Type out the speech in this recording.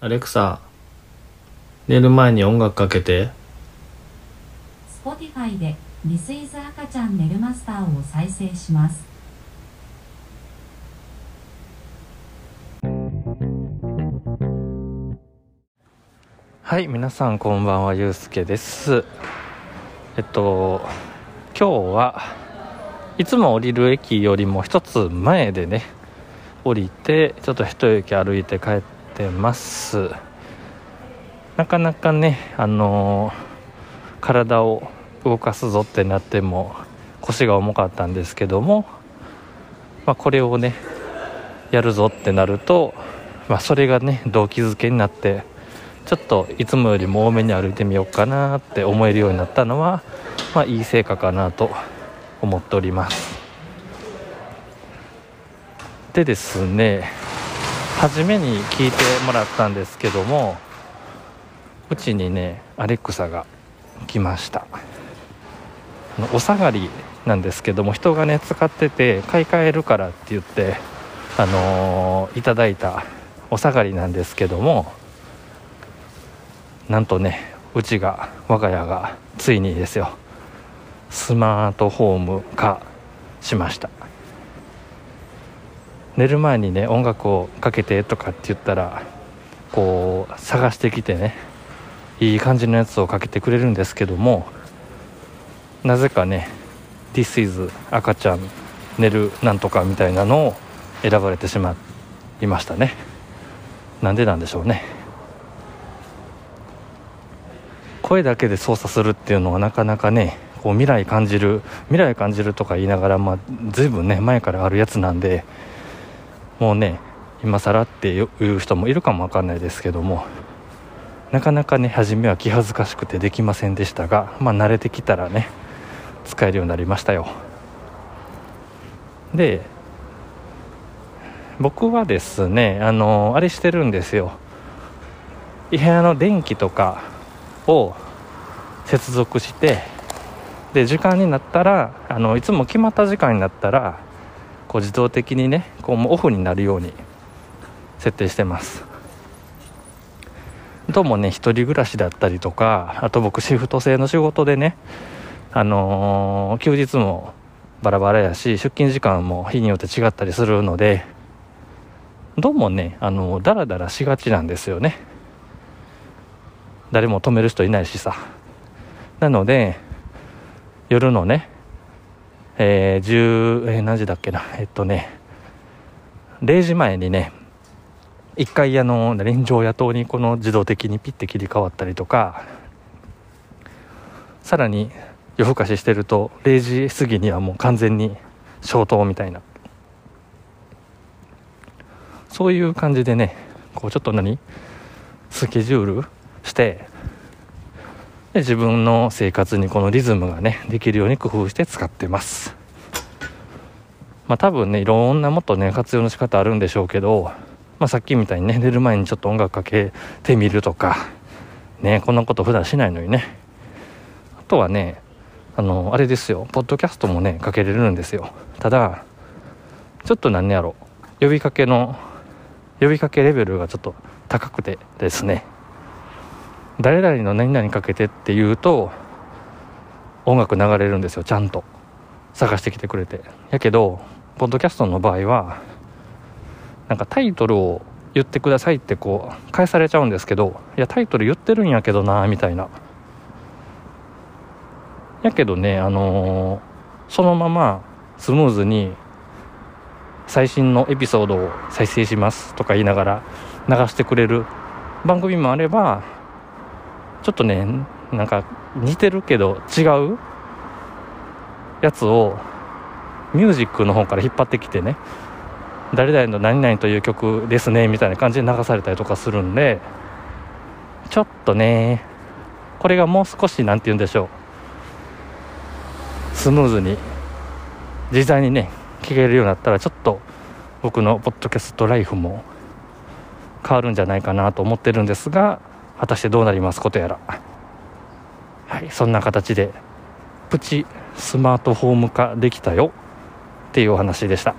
アレクサ寝る前に音楽かけて Spotify で This is 赤ちゃん寝るマスターを再生します。はい皆さんこんばんはゆうすけですえっと今日はいつも降りる駅よりも一つ前でね降りてちょっと一駅歩いて帰っててます。なかなかねあの体を動かすぞってなっても腰が重かったんですけども、まあ、これをねやるぞってなると、まあ、それがね動機づけになってちょっといつもよりも多めに歩いてみようかなって思えるようになったのは、まあ、いい成果かなと思っております。でですね初めに聞いてもらったんですけどもうちにねアレクサが来ました。お下がりなんですけども人がね使ってて買い替えるからって言ってあのーいただいたお下がりなんですけどもなんとねうちが我が家がついにですよスマートホーム化しました。寝る前にね音楽をかけてとかって言ったらこう探してきてねいい感じのやつをかけてくれるんですけどもなぜかね「This is 赤ちゃん寝るなんとか」みたいなのを選ばれてしまいましたね。なんでなんでしょうね。声だけで操作するっていうのはなかなかねこう未来感じる未来感じるとか言いながら、まあ、随分ね前からあるやつなんでもうね今更っていう人もいるかもわかんないですけどもなかなかね初めは気恥ずかしくてできませんでしたがまあ慣れてきたらね使えるようになりましたよ。で僕はですねあのあれしてるんですよ。部屋の電気とかを接続してで時間になったらあのいつも決まった時間になったらこう自動的にねこうもうオフになるように設定してます。どうもね一人暮らしだったりとかあと僕シフト制の仕事でねあのー休日もバラバラやし出勤時間も日によって違ったりするのでどうもねあのダラダラしがちなんですよね。誰も止める人いないしさ。なので夜のねえー、10、えー何時だっけな。えっとね0時前にね一回あの臨場野党にこの自動的にピッて切り替わったりとかさらに夜更かししてると0時過ぎにはもう完全に消灯みたいな。そういう感じでねこうちょっと何？スケジュールして自分の生活にこのリズムがねできるように工夫して使ってます。まあ多分ねいろんなもっとね活用の仕方あるんでしょうけど、まあ、さっきみたいにね寝る前にちょっと音楽かけてみるとかねこんなこと普段しないのにね。あとはねあのあれですよ。ポッドキャストもねかけれるんですよ。ただちょっと何やろ。呼びかけの呼びかけレベルがちょっと高くてですね。誰々の何々かけてって言うと音楽流れるんですよちゃんと。探してきてくれて。やけどポッドキャストの場合はなんかタイトルを言ってくださいってこう返されちゃうんですけどいやタイトル言ってるんやけどなみたいな。やけどねあのーそのままスムーズに最新のエピソードを再生しますとか言いながら流してくれる番組もあればちょっとねなんか似てるけど違うやつをミュージックの方から引っ張ってきてね誰々の何々という曲ですねみたいな感じで流されたりとかするんでちょっとねこれがもう少し何て言うんでしょう。スムーズに自在にね聞けるようになったらちょっと僕のポッドキャストライフも変わるんじゃないかなと思ってるんですが果たしてどうなりますことやら。はいそんな形でプチスマートフォーム化できたよっていうお話でした。